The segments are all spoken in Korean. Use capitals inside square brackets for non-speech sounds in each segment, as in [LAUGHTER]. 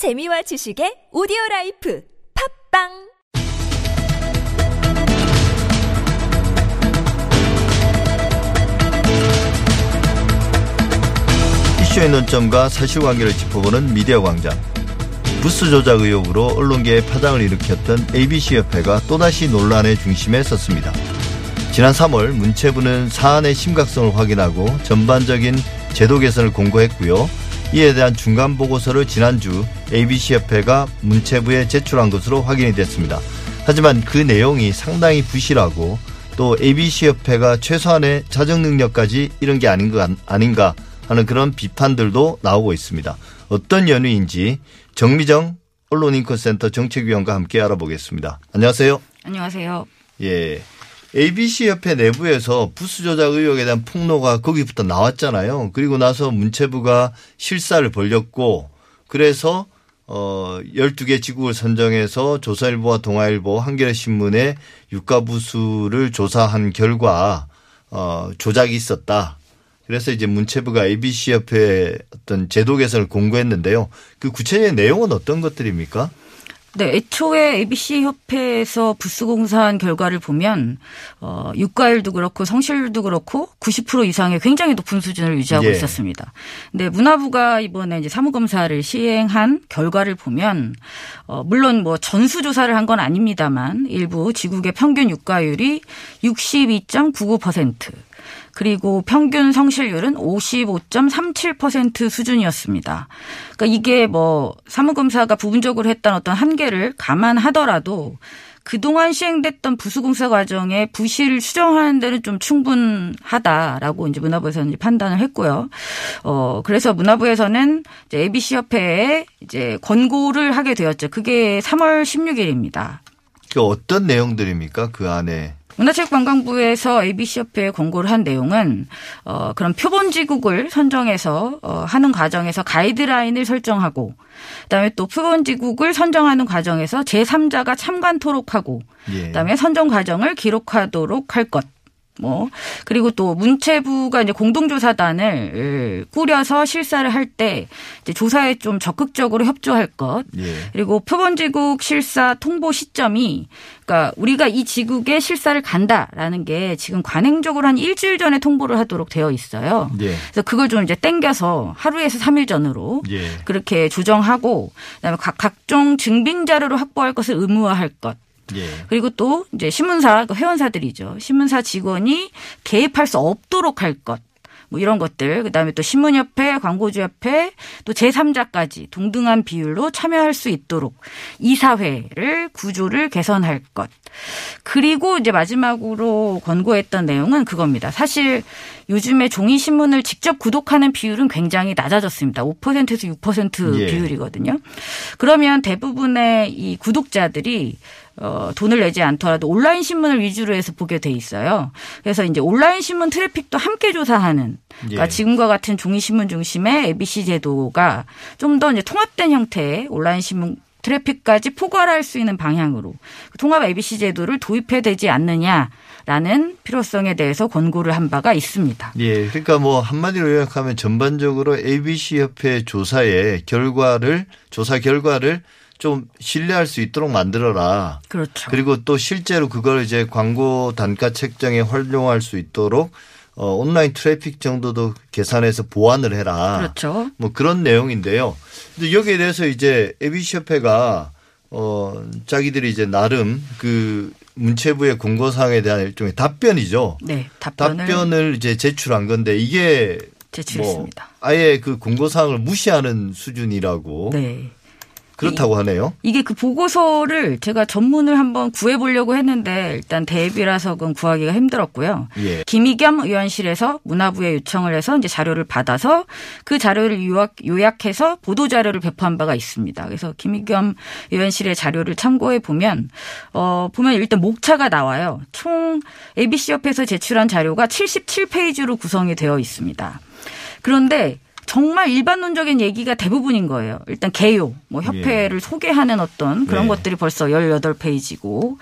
재미와 지식의 오디오 라이프 팟빵 이슈의 논점과 사실관계를 짚어보는 미디어 광장. 부수 조작 의혹으로 언론계에 파장을 일으켰던 ABC협회가 또다시 논란의 중심에 섰습니다. 지난 3월 문체부는 사안의 심각성을 확인하고 전반적인 제도 개선을 공고했고요. 이에 대한 중간 보고서를 지난주 ABC협회가 문체부에 제출한 것으로 확인이 됐습니다. 하지만 그 내용이 상당히 부실하고 또 ABC협회가 최소한의 자정 능력까지 이런 게 아닌 것 아닌가 하는 그런 비판들도 나오고 있습니다. 어떤 연유인지 정미정 언론인권센터 정책위원과 함께 알아보겠습니다. 안녕하세요. 안녕하세요. 예. ABC 협회 내부에서 부수 조작 의혹에 대한 폭로가 거기부터 나왔잖아요. 그리고 나서 문체부가 실사를 벌렸고 그래서 어 12개 지국을 선정해서 조선일보와 동아일보, 한겨레 신문의 유가 부수를 조사한 결과 어 조작이 있었다. 그래서 이제 문체부가 ABC 협회 어떤 제도 개선을 공고했는데요. 그 구체적인 내용은 어떤 것들입니까? 네, 애초에 ABC 협회에서 부스 공사한 결과를 보면 어 유가율도 그렇고 성실도 그렇고 90% 이상의 굉장히 높은 수준을 유지하고 예. 있었습니다. 근데 문화부가 이번에 이제 사무 검사를 시행한 결과를 보면 어 물론 뭐 전수 조사를 한 건 아닙니다만 일부 지국의 평균 유가율이 62.99% 그리고 평균 성실률은 55.37% 수준이었습니다. 그러니까 이게 뭐 사무검사가 부분적으로 했던 어떤 한계를 감안하더라도 그동안 시행됐던 부수공사 과정에 부실을 수정하는 데는 좀 충분하다라고 이제 문화부에서는 이제 판단을 했고요. 어, 그래서 문화부에서는 이제 ABC 협회에 이제 권고를 하게 되었죠. 그게 3월 16일입니다. 그 어떤 내용들입니까? 그 안에 문화체육관광부에서 ABC협회에 권고를 한 내용은 어 그런 표본지국을 선정해서 어 하는 과정에서 가이드라인을 설정하고 그다음에 또 표본지국을 선정하는 과정에서 제3자가 참관토록 하고 예. 그다음에 선정 과정을 기록하도록 할 것. 뭐 그리고 또 문체부가 이제 공동조사단을 꾸려서 실사를 할때 이제 조사에 좀 적극적으로 협조할 것. 예. 그리고 표본지국 실사 통보 시점이 그러니까 우리가 이 지국에 실사를 간다라는 게 지금 관행적으로 한 일주일 전에 통보를 하도록 되어 있어요. 예. 그래서 그걸 좀 이제 땡겨서 하루에서 3일 전으로 예. 그렇게 조정하고 그다음에 각 각종 증빙 자료를 확보할 것을 의무화할 것. 예. 그리고 또 이제 신문사 그 회원사들이죠. 신문사 직원이 개입할 수 없도록 할 것. 뭐 이런 것들 그다음에 또 신문협회, 광고주협회 또 제3자까지 동등한 비율로 참여할 수 있도록 이사회를 구조를 개선할 것. 그리고 이제 마지막으로 권고했던 내용은 그겁니다. 사실 요즘에 종이 신문을 직접 구독하는 비율은 굉장히 낮아졌습니다. 5%에서 6% 예. 비율이거든요. 그러면 대부분의 이 구독자들이 어, 돈을 내지 않더라도 온라인 신문을 위주로 해서 보게 돼 있어요. 그래서 이제 온라인 신문 트래픽도 함께 조사하는, 그러니까 예. 지금과 같은 종이 신문 중심의 ABC 제도가 좀 더 이제 통합된 형태의 온라인 신문 트래픽까지 포괄할 수 있는 방향으로 통합 ABC 제도를 도입해야 되지 않느냐라는 필요성에 대해서 권고를 한 바가 있습니다. 예. 그러니까 뭐 한마디로 요약하면 전반적으로 ABC 협회 조사의 결과를 조사 결과를 좀 신뢰할 수 있도록 만들어라. 그렇죠. 그리고 또 실제로 그걸 이제 광고 단가 책정에 활용할 수 있도록 어 온라인 트래픽 정도도 계산해서 보완을 해라. 그렇죠. 뭐 그런 내용인데요. 근데 여기에 대해서 이제 ABC 협회가 어 자기들이 이제 나름 그 문체부의 공고사항에 대한 일종의 답변이죠. 네, 답변을, 답변을 이제 제출한 건데 이게 제출했습니다. 뭐 아예 그 공고사항을 무시하는 수준이라고 네. 그렇다고 하네요. 이게 그 보고서를 제가 전문을 한번 구해보려고 했는데 일단 대비라서 그건 구하기가 힘들었고요. 예. 김희겸 의원실에서 문화부에 요청을 해서 이제 자료를 받아서 그 자료를 요약, 요약해서 보도 자료를 배포한 바가 있습니다. 그래서 김희겸 의원실의 자료를 참고해 보면 어 보면 일단 목차가 나와요. 총 ABC 협회에서 제출한 자료가 77페이지로 구성이 되어 있습니다. 그런데 정말 일반론적인 얘기가 대부분인 거예요. 일단 개요, 뭐 협회를 소개하는 어떤 그런 네. 것들이 벌써 18페이지고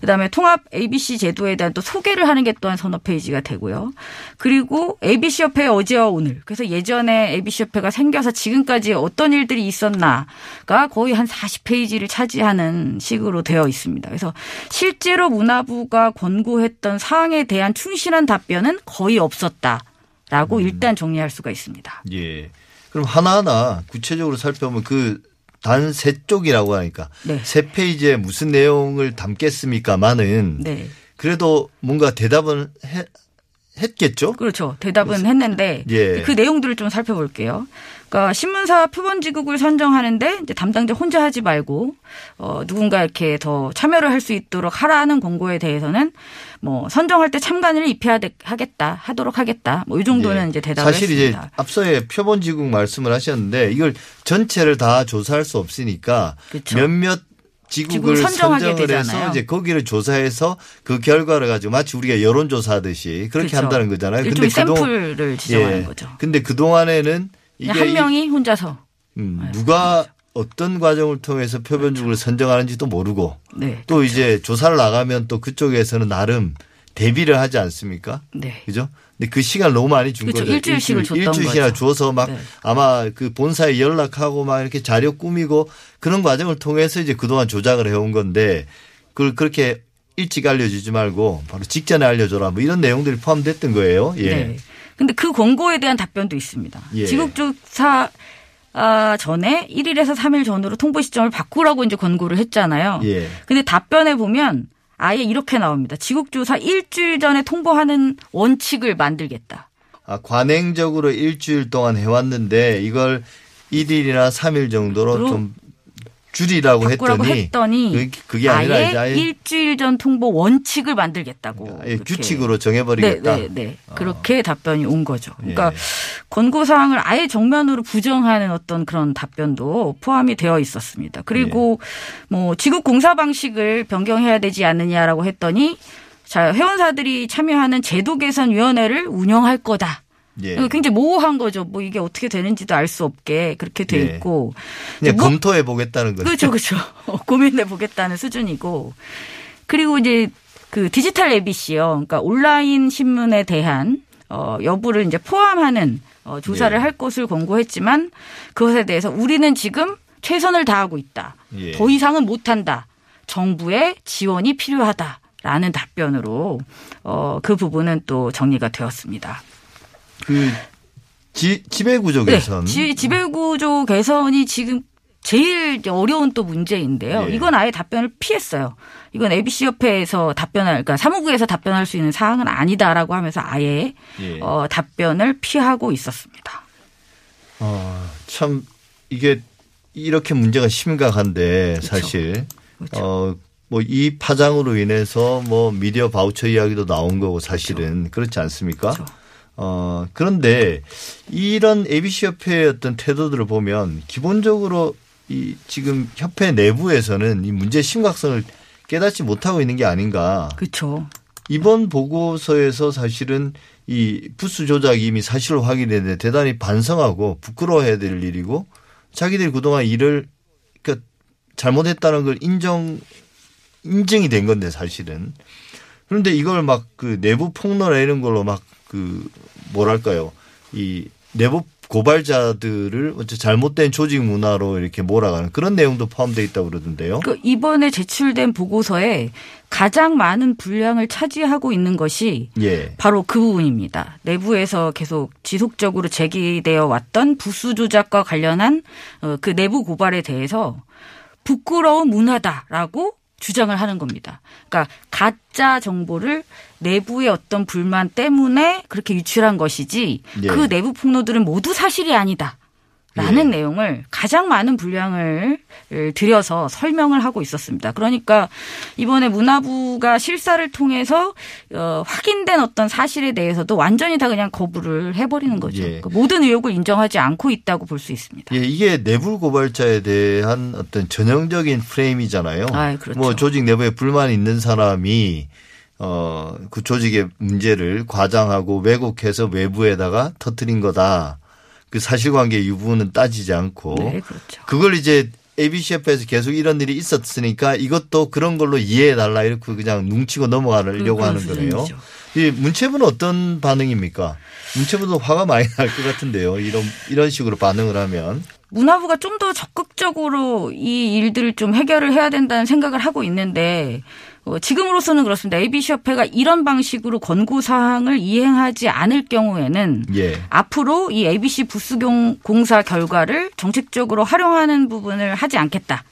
그다음에 통합 ABC 제도에 대한 또 소개를 하는 게 또한 서너 페이지가 되고요. 그리고 ABC 협회 어제와 오늘. 그래서 예전에 ABC 협회가 생겨서 지금까지 어떤 일들이 있었나가 거의 한 40페이지를 차지하는 식으로 되어 있습니다. 그래서 실제로 문화부가 권고했던 사항에 대한 충실한 답변은 거의 없었다 라고 일단 정리할 수가 있습니다. 예. 그럼 하나하나 구체적으로 살펴보면 그 단 세 쪽이라고 하니까 네. 세 페이지에 무슨 내용을 담겠습니까만은 네. 그래도 뭔가 대답은 해- 했겠죠? 그렇죠. 대답은 했는데 예. 그 내용들을 좀 살펴볼게요. 그러니까 신문사 표본지국을 선정하는데 이제 담당자 혼자 하지 말고 어 누군가 이렇게 더 참여를 할 수 있도록 하라는 공고에 대해서는 뭐 선정할 때 참관을 입혀야 되- 하겠다 하도록 하겠다 뭐 이 정도는 예. 이제 대답을 사실 했습니다. 이제 앞서에 표본지국 말씀을 하셨는데 이걸 전체를 다 조사할 수 없으니까 그렇죠. 몇몇 지국을 선정하게 선정을 해서 되잖아요. 이제 거기를 조사해서 그 결과를 가지고 마치 우리가 여론 조사하듯이 그렇게 그렇죠. 한다는 거잖아요. 일종의 그동- 샘플을 지정하는 예. 거죠. 근데 그 동안에는 이게 한 이- 명이 혼자서 음, 누가 어떤 과정을 통해서 표본적으로 선정하는지도 모르고 네. 또 이제 조사를 나가면 또 그쪽에서는 나름 대비를 하지 않습니까? 네. 그죠? 근데 그 시간 너무 많이 준 그렇죠. 거죠. 일주일씩을 줬던 일주일씩이나 거죠. 줘서 막 네. 아마 그 본사에 연락하고 막 이렇게 자료 꾸미고 그런 과정을 통해서 이제 그동안 조작을 해온 건데 그걸 그렇게 일찍 알려주지 말고 바로 직전에 알려줘라 뭐 이런 내용들이 포함됐던 거예요. 예. 네. 근데 그 권고에 대한 답변도 있습니다. 예. 지국조사 아, 전에 1일에서 3일 전으로 통보 시점을 바꾸라고 이제 권고를 했잖아요. 예. 근데 답변에 보면 아예 이렇게 나옵니다. 지국조사 일주일 전에 통보하는 원칙을 만들겠다. 아, 관행적으로 일주일 동안 해왔는데 이걸 1일이나 3일 정도로 좀 줄이라고 했더니 했더니 그게- 그게 아니라 아예, 아예 일주일 전 통보 원칙을 만들겠다고. 아예 이렇게. 규칙으로 정해버리겠다. 네, 네, 네. 그렇게 답변이 온 거죠. 그러니까 예. 권고 사항을 아예 정면으로 부정하는 어떤 그런 답변도 포함이 되어 있었습니다. 그리고 예. 뭐 지국 공사 방식을 변경해야 되지 않느냐라고 했더니 자, 회원사들이 참여하는 제도 개선 위원회를 운영할 거다. 예. 이거 굉장히 모호한 거죠. 뭐 이게 어떻게 되는지도 알 수 없게 그렇게 돼 예. 있고. 그냥 뭐- 검토해 보겠다는 거죠. 그렇죠, 그렇죠. [LAUGHS] 고민해 보겠다는 수준이고. 그리고 이제 그 디지털 ABC,요. 그러니까 온라인 신문에 대한 어, 여부를 이제 포함하는 어, 조사를 예. 할 것을 권고했지만 그것에 대해서 우리는 지금 최선을 다하고 있다. 예. 더 이상은 못한다. 정부의 지원이 필요하다라는 답변으로 어, 그 부분은 또 정리가 되었습니다. 그 지, 지배구조 개선. 네, 지, 지배구조 개선이 지금 제일 어려운 또 문제인데요. 예. 이건 아예 답변을 피했어요. 이건 ABC 협회에서 답변할, 그러니까 사무국에서 답변할 수 있는 사항은 아니다라고 하면서 아예 예. 어, 답변을 피하고 있었습니다. 아, 참 이게 이렇게 문제가 심각한데 사실 그렇죠. 어, 뭐 이 파장으로 인해서 뭐 미디어 바우처 이야기도 나온 거고 사실은 그렇지 않습니까? 어, 그런데 이런 ABC 협회의 어떤 태도들을 보면 기본적으로 이 지금 협회 내부에서는 이 문제의 심각성을 깨닫지 못하고 있는 게 아닌가. 그렇죠. 이번 보고서에서 사실은 이 부수 조작이 이미 사실로 확인됐는데 대단히 반성하고 부끄러워해야 될 일이고 자기들이 그동안 일을 그러니까 잘못했다는 걸 인정 인증이 된 건데 사실은 그런데 이걸 막 그 내부 폭로나 이런 걸로 막 그 뭐랄까요 이 내부 고발자들을 어째 잘못된 조직 문화로 이렇게 몰아가는 그런 내용도 포함되어 있다고 그러던데요. 그 이번에 제출된 보고서에 가장 많은 분량을 차지하고 있는 것이 예. 바로 그 부분입니다. 내부에서 계속 지속적으로 제기되어 왔던 부수 조작과 관련한 어, 그 내부 고발에 대해서 부끄러운 문화다라고 주장을 하는 겁니다. 그러니까 가짜 정보를 내부의 어떤 불만 때문에 그렇게 유출한 것이지 예. 그 내부 폭로들은 모두 사실이 아니다. 라는 예. 내용을 가장 많은 분량을 들여서 설명을 하고 있었습니다. 그러니까 이번에 문화부가 실사를 통해서 어, 확인된 어떤 사실에 대해서도 완전히 다 그냥 거부를 해버리는 거죠. 예. 그러니까 모든 의혹을 인정하지 않고 있다고 볼 수 있습니다. 예, 이게 내부 고발자에 대한 어떤 전형적인 프레임이잖아요. 아, 그렇죠. 뭐 조직 내부에 불만 있는 사람이 어, 그 조직의 문제를 과장하고 왜곡해서 외부에다가 터뜨린 거다. 그 사실관계 유부는 따지지 않고 네, 그렇죠. 그걸 이제 ABC협회에서 계속 이런 일이 있었으니까 이것도 그런 걸로 이해해 달라 이렇게 그냥 뭉치고 넘어가려고 그런 하는 거네요. 이 문체부는 어떤 반응입니까? 문체부도 화가 많이 날 것 같은데요. 이런 이런 식으로 반응을 하면 문화부가 좀 더 적극적으로 이 일들을 좀 해결을 해야 된다는 생각을 하고 있는데 어, 지금으로서는 그렇습니다. ABC협회가 이런 방식으로 권고 사항을 이행하지 않을 경우에는 예. 앞으로 이 ABC 부스 경- 공사 결과를 정책적으로 활용하는 부분을 하지 않겠다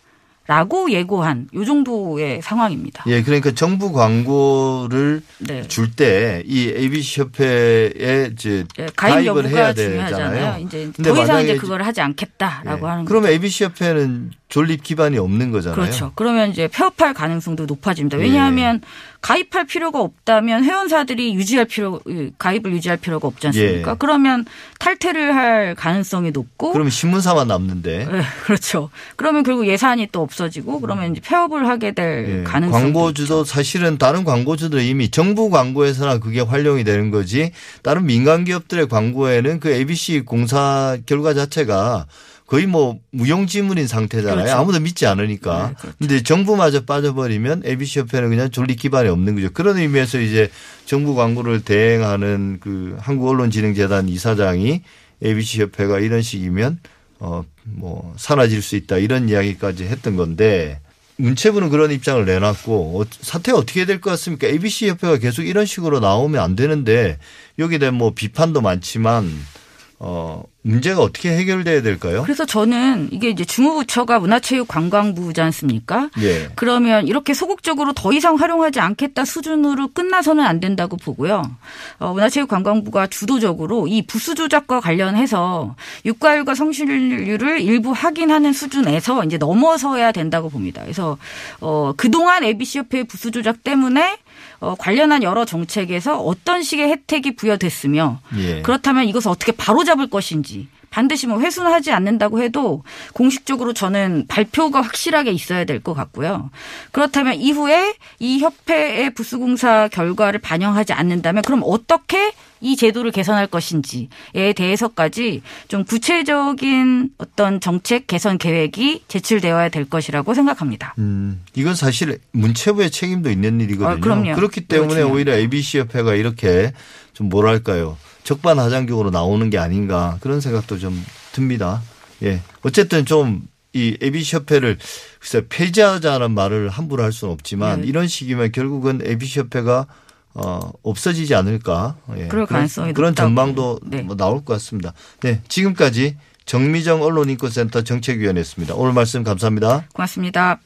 라고 예고한 요 정도의 상황입니다. 예, 그러니까 정부 광고를 네. 줄때 이 ABC 협회에 이제 예, 가입 여부가 해야 중요하잖아요. 되잖아요. 이제 근데 더 이상 이제 그걸 하지 않겠다라고 예. 하는 그러면 ABC 협회는 존립 기반이 없는 거잖아요. 그렇죠. 그러면 이제 폐업할 가능성도 예. 높아집니다. 왜냐하면 가입할 필요가 없다면 회원사들이 유지할 필요 가입을 유지할 필요가 없지 않습니까? 예. 그러면 탈퇴를 할 가능성이 높고 그러면 신문사만 남는데 네, 그렇죠. 그러면 결국 예산이 또 없어지고 그러면 이제 폐업을 하게 될 예. 가능성이 광고주도 사실은 다른 광고주도 이미 정부 광고에서나 그게 활용이 되는 거지 다른 민간 기업들의 광고에는 그 ABC 공사 결과 자체가 거의 뭐 무용지물인 상태잖아요. 그렇죠. 아무도 믿지 않으니까. 네, 그렇죠. 근데 정부마저 빠져버리면 ABC 협회는 그냥 존립 기반이 없는 거죠. 그런 의미에서 이제 정부 광고를 대행하는 그 한국언론진흥재단 이사장이 ABC 협회가 이런 식이면 어뭐 사라질 수 있다 이런 이야기까지 했던 건데 문체부는 그런 입장을 내놨고 어, 사태가 어떻게 될 것 같습니까? ABC 협회가 계속 이런 식으로 나오면 안 되는데 여기에 대한 뭐 비판도 많지만 어 문제가 어떻게 해결돼야 될까요? 그래서 저는 이게 이제 주무부처가 문화체육관광부지 않습니까? 예. 그러면 이렇게 소극적으로 더 이상 활용하지 않겠다 수준으로 끝나서는 안 된다고 보고요. 어, 문화체육관광부가 주도적으로 이 부수 조작과 관련해서 육과율과 성실률을 일부 확인하는 수준에서 이제 넘어서야 된다고 봅니다. 그래서 어, 그동안 ABC협회의 부수 조작 때문에 어, 관련한 여러 정책에서 어떤 식의 혜택이 부여됐으며 예. 그렇다면 이것을 어떻게 바로잡을 것인지 반드시 뭐 회수하지 않는다고 해도 공식적으로 저는 발표가 확실하게 있어야 될 것 같고요. 그렇다면 이후에 이 협회의 부수공사 결과를 반영하지 않는다면 그럼 어떻게 이 제도를 개선할 것인지에 대해서까지 좀 구체적인 어떤 정책 개선 계획이 제출되어야 될 것이라고 생각합니다. 음, 이건 사실 문체부의 책임도 있는 일이거든요. 아, 그럼요. 그렇기 때문에. 오히려 ABC 협회가 이렇게 좀 뭐랄까요 적반하장적으로 나오는 게 아닌가 그런 생각도 좀 듭니다. 예, 어쨌든 좀 이 ABC 협회를 글쎄 폐지하자는 말을 함부로 할 수는 없지만 네. 이런 식이면 결국은 ABC 협회가 어, 없어지지 않을까. 예. 그럴 가능성이 그런 높다고. 전망도 네. 뭐 나올 것 같습니다. 네, 지금까지 정미정 언론인권센터 정책위원회였습니다. 오늘 말씀 감사합니다. 고맙습니다.